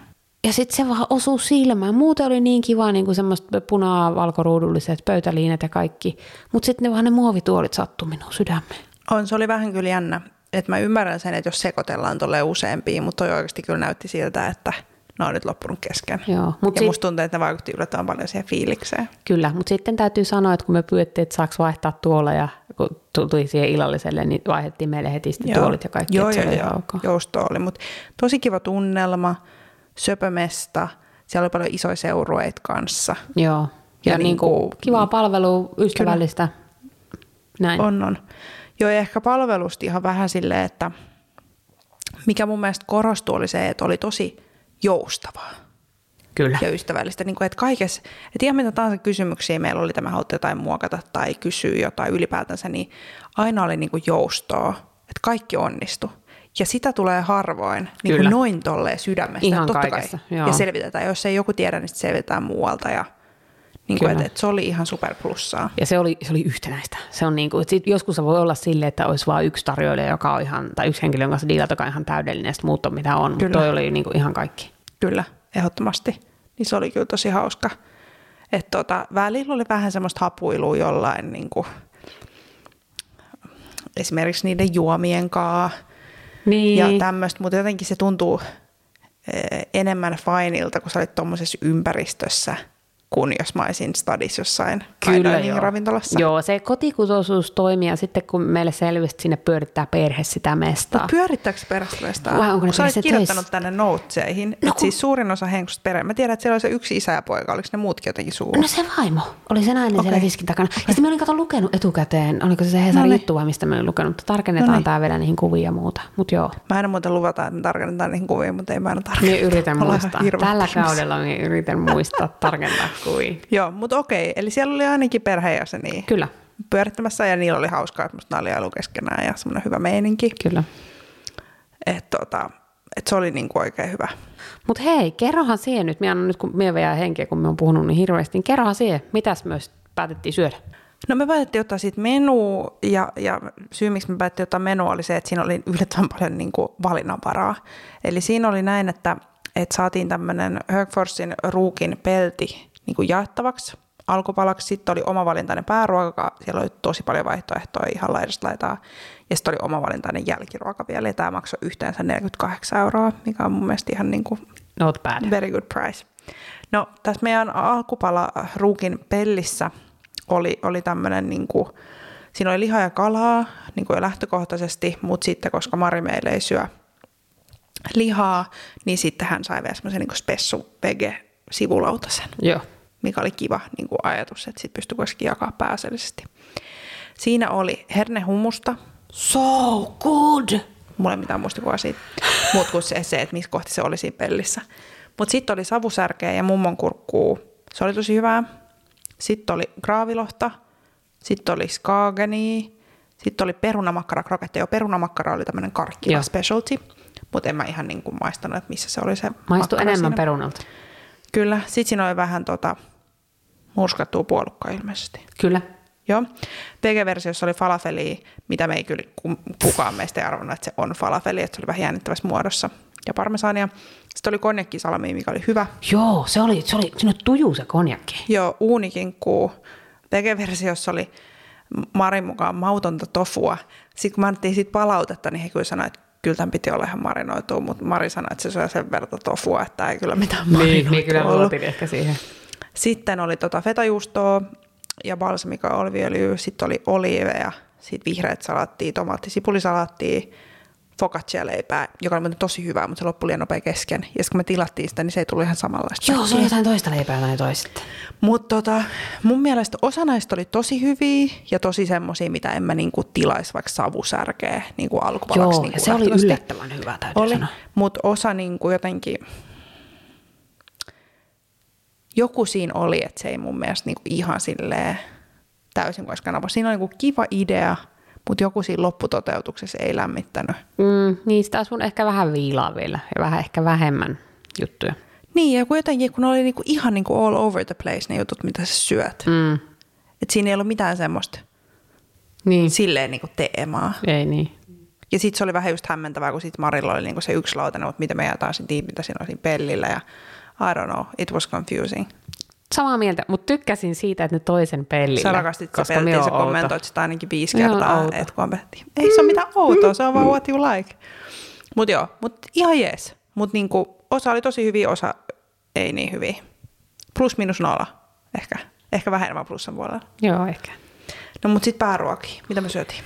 Ja sitten se vaan osui silmään. Muuten oli niin kiva niin kuin semmoista punaa valkoruudulliset pöytäliinat ja kaikki. Mutta sitten ne vaan ne muovituolit sattu minun sydämeen. On, se oli vähän kyllä jännä. Että mä ymmärrän sen, että jos sekoitellaan tolleen useampia, mutta toi oikeasti kyllä näytti siltä, että ne on nyt loppunut kesken. Joo, mut ja sit- musta tuntuu, että ne vaikutti yllättävän paljon siihen fiilikseen. Kyllä, mutta sitten täytyy sanoa, että kun me pyydettiin, että saaks vaihtaa tuoleja, kun tuli siihen illalliselle, niin vaihdettiin meille heti sitten tuolit ja kaikki, Joo, joo, joo. ok. Jousto oli, mutta tosi kiva tunnelma, söpömesta, siellä oli paljon isoja seurueita kanssa. Joo, ja, Ja niin kuin, niinku- kivaa palvelua, ystävällistä, näin. On, on. Joo, ehkä palvelusti ihan vähän silleen, että mikä mun mielestä korostui oli se, että oli tosi joustavaa Kyllä. ja ystävällistä. Niin kuin, että kaikessa, että ihan mitä tahansa kysymyksiä meillä oli, että me haluttiin jotain muokata tai kysyä jotain ylipäätänsä, niin aina oli niin kuin joustoa, että kaikki onnistui. Ja sitä tulee harvoin niin kuin noin tolleen sydämestä. Ihan totta kaikessa, kai. joo. Ja selvitetään. Jos ei joku tiedä, niin selvitetään muualta. Ja, niin kuin, että, että se oli ihan superplussaa. Ja se oli, se oli yhtenäistä. Se on niin kuin, sit joskus se voi olla sille, että olisi vain yksi tarjoilija, joka on ihan, tai yksi henkilö, jonka kanssa diilat, joka on ihan täydellinen, ja sitten muut on mitä on. Mutta Kyllä. toi oli niin kuin ihan kaikki. Kyllä, ehdottomasti. Niin se oli kyllä tosi hauska. Että tota, välillä oli vähän semmoista hapuilua jollain niin kuin, esimerkiksi niiden juomien kaa Niin. ja tämmöistä, mutta jotenkin se tuntuu eh, enemmän fainilta, kun sä olit tuommoisessa ympäristössä, kuin jos mä olisin stadissa jossain dining joo. ravintolassa. Joo, se kotikutoisuus toimii ja sitten kun meille selvisi, että sinne pyörittää perhe sitä mestaa. Pyörittääkö se perästöistä? Vai onko ne Sä perheessä kirjoittanut töissä? tänne noteseihin, no, että siis suurin osa henkusta perhe. Mä tiedän, että siellä oli se yksi isä ja poika, oliko ne muutkin jotenkin suuri? No se vaimo oli se nainen okay. siellä tiskin takana. Ja sitten mä olin kato lukenut etukäteen, oliko se se Hesarin No no niin. juttu vai mistä mä olin lukenut, mutta tarkennetaan No no niin. tämä vielä niihin kuviin ja muuta. Mutta joo, Mä en muuten luvata, että me tarkennetaan niihin kuviin, mutta ei mä aina tarkenna. minä yritän muistaa. Tällä kaudella minä yritän muistaa tarkentaa kuviin. Joo, mutta okei. Eli siellä oli ainakin perheenjäseniä Kyllä, pyörittämässä ja niillä oli hauskaa, että musta naljailu keskenään ja semmoinen hyvä meininki. kyllä. Että tota, et se oli niinku oikein hyvä. Mutta hei, kerrohan siihen nyt, minä nyt kun minä vielä henkeä, kun me on puhunut niin hirveästi, niin kerrohan siihen, mitäs myös päätettiin syödä. No me päätettiin ottaa siitä menu ja, ja syy miksi me päätettiin ottaa menu oli se, että siinä oli yllättävän paljon niin kuin valinnanvaraa. Eli siinä oli näin, että, että saatiin tämmöinen Högforsin ruukin pelti niin kuin jaettavaksi alkupalaksi. Sitten oli omavalintainen pääruoka, siellä oli tosi paljon vaihtoehtoja ihan laidasta laitaa. Ja sitten oli omavalintainen jälkiruoka vielä, ja tämä maksoi yhteensä 48 euroa, mikä on mun mielestä ihan niin kuin Not bad. Very good price. No tässä meidän alkupala ruukin pellissä oli, oli tämmöinen, niin kuin, siinä oli lihaa ja kalaa niin kuin jo lähtökohtaisesti, mutta sitten koska Mari meille ei syö lihaa, niin sitten hän sai vielä semmoisen niin spessu vege sivulautasen, Joo. Mikä oli kiva niin kuin ajatus, että sitten pystyi kuitenkin jakaa pääasiallisesti. Siinä oli hernehumusta, So good! mulla ei mitään muistikuvaa siitä, muut kuin se, se että missä kohti se oli siinä pellissä. Mutta sitten oli savusärkeä ja mummon kurkkuu. Se oli tosi hyvää. Sitten oli graavilohta, sitten oli skagenia, sitten oli perunamakkara kroketti. Jo perunamakkara oli tämmöinen karkkiva Joo. specialty, mutta en mä ihan niin kuin maistanut, että missä se oli se makkara enemmän siinä. perunalta. Kyllä, sitten siinä oli vähän tota, murskattua puolukkaa ilmeisesti. Kyllä. Joo. Vege-versiossa oli falafeli, mitä me ei kyllä kukaan meistä ei arvannut, että se on falafeli, että se oli vähän jännittävässä muodossa. Ja parmesaania. Sitten oli konjakkisalami, mikä oli hyvä. Joo, se oli, se oli, siinä tujuu se konjakki. Joo, uunikinkkuu. Vege-versiossa oli Marin mukaan mautonta tofua. Sitten kun me annettiin siitä palautetta, niin he kyllä sanoivat, että kyllä tämän piti olla ihan marinoitua, mutta Mari sanoi, että se syö sen verran tofua, että ei kyllä mitään marinoitua niin kyllä ollut. luotin ehkä siihen. Sitten oli tota fetajuustoa ja balsamika oliviöljyä, sitten oli oliiveja, sitten vihreät salaattia, tomaatti-sipulisalaattia, focaccia-leipää, joka oli tosi hyvää, mutta se loppui liian nopea kesken. Ja kun me tilattiin sitä, niin se ei tullut ihan samanlaista. Joo, se oli jotain toista leipää tai toista. Mutta tota, mun mielestä osa näistä oli tosi hyviä ja tosi semmoisia, mitä en mä niinku tilaisi vaikka savusärkeä niinku alkupalaksi. Joo, niinku se oli yllättävän hyvä, täytyy Oli, sanoa. mutta osa niinku jotenkin, joku siinä oli, että se ei mun mielestä niinku ihan silleen täysin kanava. Siinä oli niinku kiva idea, mutta joku siinä lopputoteutuksessa ei lämmittänyt. Mm, niin sitä sun ehkä vähän viilaa vielä ja vähän ehkä vähemmän juttuja. Niin, ja kun jotenkin, kun ne oli niinku ihan niinku all over the place ne jutut, mitä sä syöt. Mm. Et siinä ei ollut mitään semmoista Niin. silleen niinku teemaa. Ei niin. Ja sitten se oli vähän just hämmentävää, kun sit Marilla oli niinku se yksi lautanen, mutta mitä me jaetaan sitten mitä siinä on siinä pellillä. Ja I don't know, it was confusing. Samaa mieltä, mutta tykkäsin siitä, että ne toisen pellille. Sä rakastit koska peltiä, me sä outo. kommentoit sitä ainakin viisi on kertaa, että kommentti. Ei se ole mitään outoa, se on vaan what you like. Mutta joo, mutta ihan jees. Mutta niinku, osa oli tosi hyviä, osa ei niin hyviä. Plus minus nolla, ehkä. Ehkä vähän enemmän plussan puolella. Joo, ehkä. No mutta sitten pääruokia. Mitä me syötiin?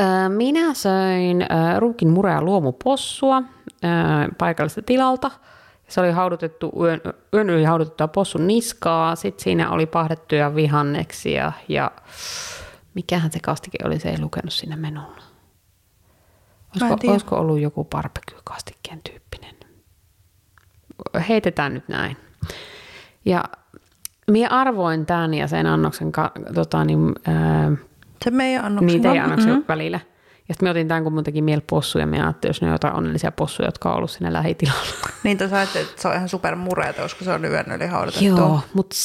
Öö, Minä söin öö, ruukin murea luomupossua öö, paikalliselta tilalta. Se oli haudutettu, yön, yön yli haudutettua possun niskaa. Sitten siinä oli pahdettuja vihanneksia ja mikähän se kastike oli, se ei lukenut siinä menulla. Olisiko, olisiko ollut joku barbecue-kastikkeen tyyppinen? Heitetään nyt näin. Ja minä arvoin tämän ja sen annoksen ka, tota, niin, ää, Se meidän annoksen. niin teidän annoksen Mhm. mm-hmm. välillä. Ja sitten me otin tämän, kun mun teki mieli possuja, ja me ajattelin, jos ne on jotain onnellisia possuja, jotka on ollut siinä lähitilalla. Niin tuossa ajattelin, että se on ihan super mureeta, koska se on yön yli haudutettu. Joo, mutta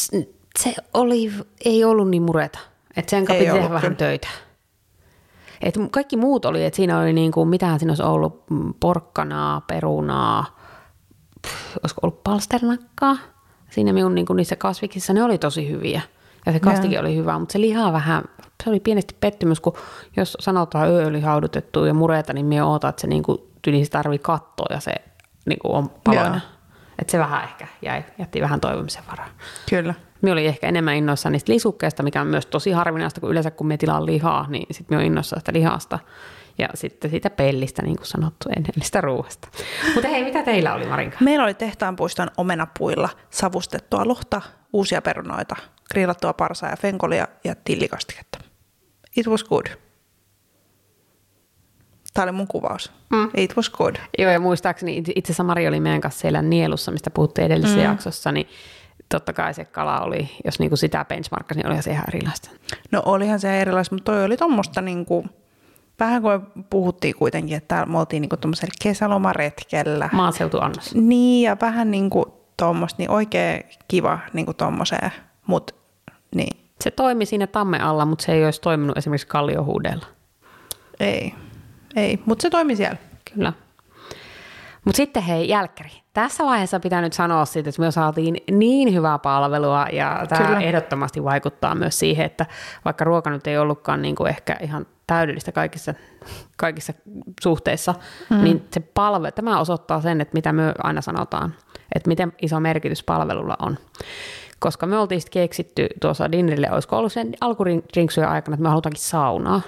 se oli, ei ollut niin mureta. Että sen piti tehdä vähän kyllä. töitä. Et kaikki muut oli, että siinä oli niin kuin, mitähän siinä olisi ollut, porkkanaa, perunaa, pff, olisiko ollut palsternakkaa. Siinä minun niin kuin niissä kasviksissa ne oli tosi hyviä. Ja se kastikin oli hyvä, mutta se liha vähän, se oli pienesti pettymys, kun jos sanotaan ööli haudutettu ja mureeta, niin minä ootan, että se niin kuin, tyli tarvii kattoa ja se niin on paloinen. Joo. Että se vähän ehkä jäi, jätti vähän toivomisen varaa. Kyllä. Me oli ehkä enemmän innoissaan niistä lisukkeista, mikä on myös tosi harvinaista, kun yleensä kun me tilaan lihaa, niin sitten me on innoissaan sitä lihasta. Ja sitten siitä pellistä, niin kuin sanottu, edellisestä ruuasta. Mutta hei, mitä teillä oli, Marinka? Meillä oli tehtaanpuiston omenapuilla savustettua lohta, uusia perunoita, grillattua parsaa ja fenkolia ja tillikastiketta. It was good. Tämä oli mun kuvaus. Mm. It was good. Joo, ja muistaakseni itse- asiassa Mari oli meidän kanssa siellä nielussa, mistä puhuttiin edellisessä mm. jaksossa, niin totta kai se kala oli, jos niinku sitä benchmarkkasi, niin olihan se ihan erilaista. No olihan se erilaista, mutta toi oli tuommoista niinku, vähän kuin puhuttiin kuitenkin, että me oltiin niinku tuommoisella kesälomaretkellä. Maaseutuannos. Niin, ja vähän niinku tuommoista, niin oikein kiva niinku tuommoiseen, mutta niin, Se toimi siinä tamme alla, mutta se ei olisi toiminut esimerkiksi kalliohuudella. ei, ei, mutta se toimi siellä. Kyllä. Mutta sitten hei, jälkkäri. Tässä vaiheessa pitää nyt sanoa siitä, että me saatiin niin hyvää palvelua ja tämä Kyllä. ehdottomasti vaikuttaa myös siihen, että vaikka ruoka nyt ei ollutkaan niin kuin ehkä ihan täydellistä kaikissa, kaikissa suhteissa, mm. niin se palve, tämä osoittaa sen, että mitä me aina sanotaan, että miten iso merkitys palvelulla on. Koska me oltiin sitten keksitty tuossa dinnerille, olisiko ollut sen alkudrinksujen aikana, että me halutaankin saunaa.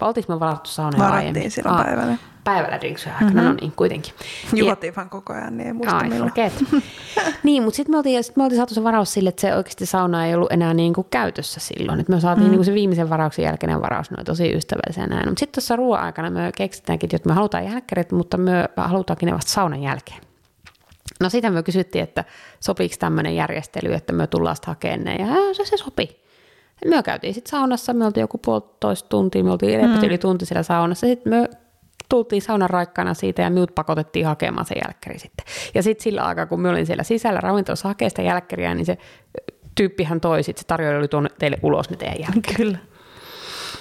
Vai oltiinko me varattu saunaa jo Varattiin aiemmin? silloin päivällä. Päivällä drinksujen aikana, mm-hmm. no niin, kuitenkin. Juotiin vaan koko ajan, niin ei muista Ai, milloin. niin, mutta sitten me, oltiin, sit me oltiin saatu se varaus sille, että se oikeasti sauna ei ollut enää niinku käytössä silloin. Et me saatiin mm. niinku se viimeisen varauksen jälkeinen varaus, oli tosi ystävällisiä näin. Mutta sitten tuossa ruoan aikana me keksitäänkin, että me halutaan jälkkärit, mutta me halutaankin ne vasta saunan jälkeen. No sitä me kysyttiin, että sopiiko tämmöinen järjestely, että me tullaan sitten hakemaan ne, ja se, se sopi. Me käytiin sitten saunassa, me oltiin joku puolitoista tuntia, me oltiin mm. yli tunti siellä saunassa, sitten me tultiin saunan raikkaana siitä ja minut pakotettiin hakemaan se jälkkäri sitten. Ja sitten sillä aikaa, kun me olin siellä sisällä ravintolassa hakemaan sitä jälkkäriä, niin se tyyppihän toi sitten, se tarjoili oli tuonne teille ulos ne teidän jälkkärit. Kyllä.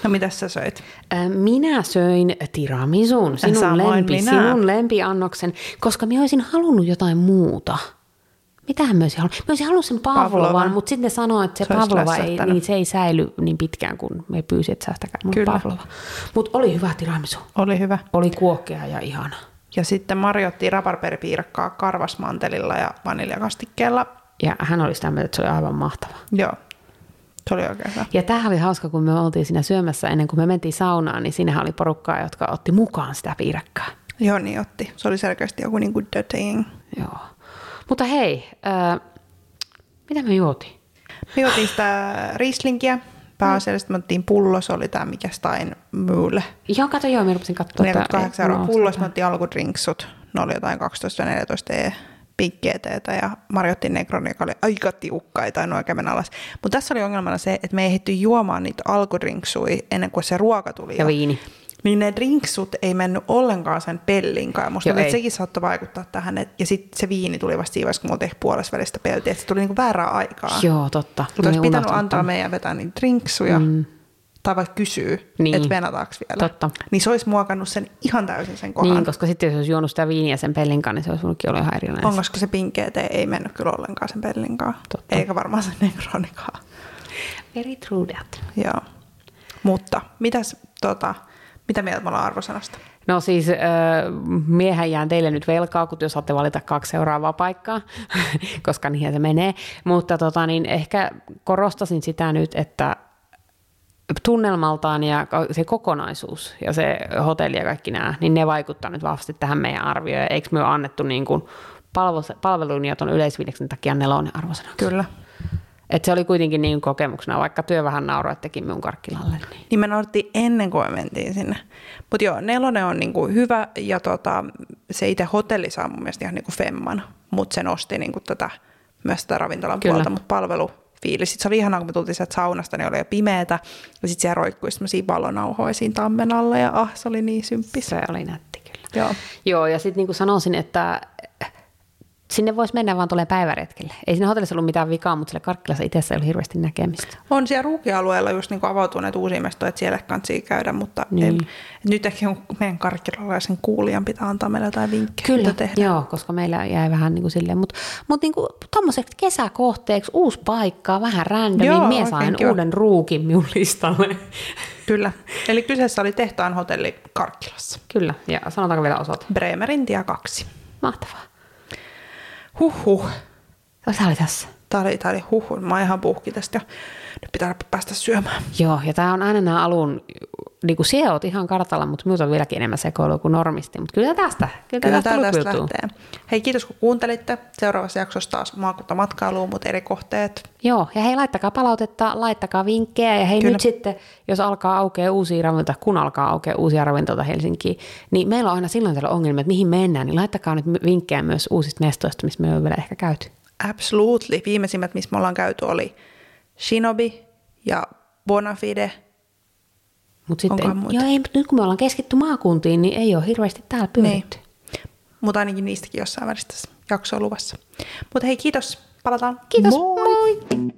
No mitäs sä söit? Ö, Minä söin tiramisun, sinun, Samoin lempi, minä. sinun lempiannoksen, koska minä olisin halunnut jotain muuta. Mitähän mä olisin halunnut? Mä olisin halunnut sen Pavlovan, Pavlovan. mutta sitten ne sanoi, että se, Se Pavlova ei, niin se ei säily niin pitkään kuin me pyysi, että säästäkää mun Kyllä. Pavlova. Mutta oli hyvä tiramisu. Oli hyvä. Oli kuokkea ja ihana. Ja sitten Mari otti raparperipiirakkaa karvasmantelilla ja vaniljakastikkeella. Ja hän oli sitä mieltä, että se oli aivan mahtava. Joo. Se oli oikein hyvä. Ja tämähän oli hauska, kun me oltiin siinä syömässä ennen kuin me mentiin saunaan, niin siinähän oli porukkaa, jotka otti mukaan sitä piirakkaa. Joo, niin otti. Se oli selkeästi joku niin kuin the thing. Joo. Mutta hei, äh, mitä me juotiin? Me juotiin sitä Rieslingiä. Pääasiallisesti me otettiin pullo, se oli tämä mikä Stein Mühle. Joo, kato joo, mä rupesin katsoa. 48 euroa pullos, me otettiin alkudrinksut. Ne oli jotain 12-14 e pinkkeeteitä ja Marjotti Negroni, joka oli aika tiukka, ei tainnut oikein mennä alas. Mutta tässä oli ongelmana se, että me ei ehditty juomaan niitä alkudrinksui ennen kuin se ruoka tuli. Ja viini. Niin ne drinksut ei mennyt ollenkaan sen pellinkaan. Musta tuntuu, että sekin saattoi vaikuttaa tähän. Et, ja sitten se viini tuli vasta siinä kun me oltiin puolessa välistä peltiä. Se tuli niinku väärää aikaa. Joo, totta. Mutta olisi pitänyt antaa meidän vetää niitä drinksuja. Mm. Tai vaikka kysyy, niin. että venataanko vielä. Totta. Niin se olisi muokannut sen ihan täysin sen kohan. Niin, koska sitten jos olisi juonut sitä viiniä sen pellinkaan, niin se olisi voinutkin olla ihan erilainen. On, koska se pinkkeet ei mennyt kyllä ollenkaan sen pellinkaan. Totta. Eikä varmaan sen negronikaan. Very true that. Joo. Mutta mitäs tota, mitä mieltä me ollaan arvosanasta? No siis äh, miehän jään teille nyt velkaa, kun jos saatte valita kaksi seuraavaa paikkaa, koska niihin se menee. Mutta tota, niin ehkä korostasin sitä nyt, että tunnelmaltaan ja se kokonaisuus ja se hotelli ja kaikki nämä, niin ne vaikuttaa nyt vahvasti tähän meidän arvioon. Eikö me ole annettu niin kuin palvelun ja tuon yleisviideksen takia nelonen arvosana? Kyllä. Et se oli kuitenkin niin kokemuksena, vaikka työ vähän nauroi, että teki minun karkkilalle. Niin. niin me naurattiin ennen kuin me mentiin sinne. Mutta joo, nelonen on niinku hyvä ja tota, se itse hotelli saa mun mielestä ihan niinku femman, mutta se nosti niinku tätä, myös tätä ravintolan Kyllä. puolta, mutta palvelu fiilis. Sitten se oli ihanaa, kun me tultiin sieltä saunasta, niin oli jo pimeätä. Ja sitten siellä roikkui semmoisia valonauhoja siinä tammen alla ja ah, se oli niin symppis. Se oli nätti kyllä. Joo, Joo ja sitten niin sanoisin, että sinne voisi mennä vaan tulee päiväretkelle. Ei siinä hotellissa ollut mitään vikaa, mutta sillä Karkkilassa itsessä ei ollut hirveästi näkemistä. On siellä ruukialueella just niin avautuneet uusia mestoja, että siellä kansi käydä, mutta niin. ei, nyt ehkä meidän karkkilalaisen kuulijan pitää antaa meille jotain vinkkejä, Kyllä, tehdä. joo, koska meillä jäi vähän niin kuin silleen, mutta, mutta niin tuommoiseksi kesäkohteeksi uusi paikka, vähän random, joo, niin mies sain uuden ruukin minun listalle. Kyllä, eli kyseessä oli tehtaan hotelli Karkkilassa. Kyllä, ja sanotaanko vielä osoite? Bremerin tie 2. Mahtavaa. Huhhuh. Tämä oli tässä. Tämä oli, tämä oli huhhuh. Mä oon ihan puhki tästä ja nyt pitää päästä syömään. Joo, ja tämä on aina nämä alun, niin kuin siellä oot ihan kartalla, mutta minulta on vieläkin enemmän sekoilua kuin normisti. Mutta kyllä tästä, kyllä, kyllä tästä, tästä lähtee. Hei, kiitos kun kuuntelitte. Seuraavassa jaksossa taas maakunta matkailuun, mutta eri kohteet. Joo, ja hei, laittakaa palautetta, laittakaa vinkkejä. Ja hei, kyllä. nyt sitten, jos alkaa aukeaa uusia ravintoja, kun alkaa aukeaa uusia ravintoja Helsinkiin, niin meillä on aina silloin tällä ongelma, että mihin mennään, niin laittakaa nyt vinkkejä myös uusista mestoista, missä me ei ole vielä ehkä käyty. Absolutely. Viimeisimmät, missä me ollaan käyty, oli Shinobi ja Bonafide. Mutta sitten, joo, ei, nyt kun me ollaan keskitty maakuntiin, niin ei ole hirveästi täällä pyöritty. Niin. Mutta ainakin niistäkin jossain välissä jaksoa luvassa. Mutta hei, kiitos. Palataan. Kiitos. Moi. moi.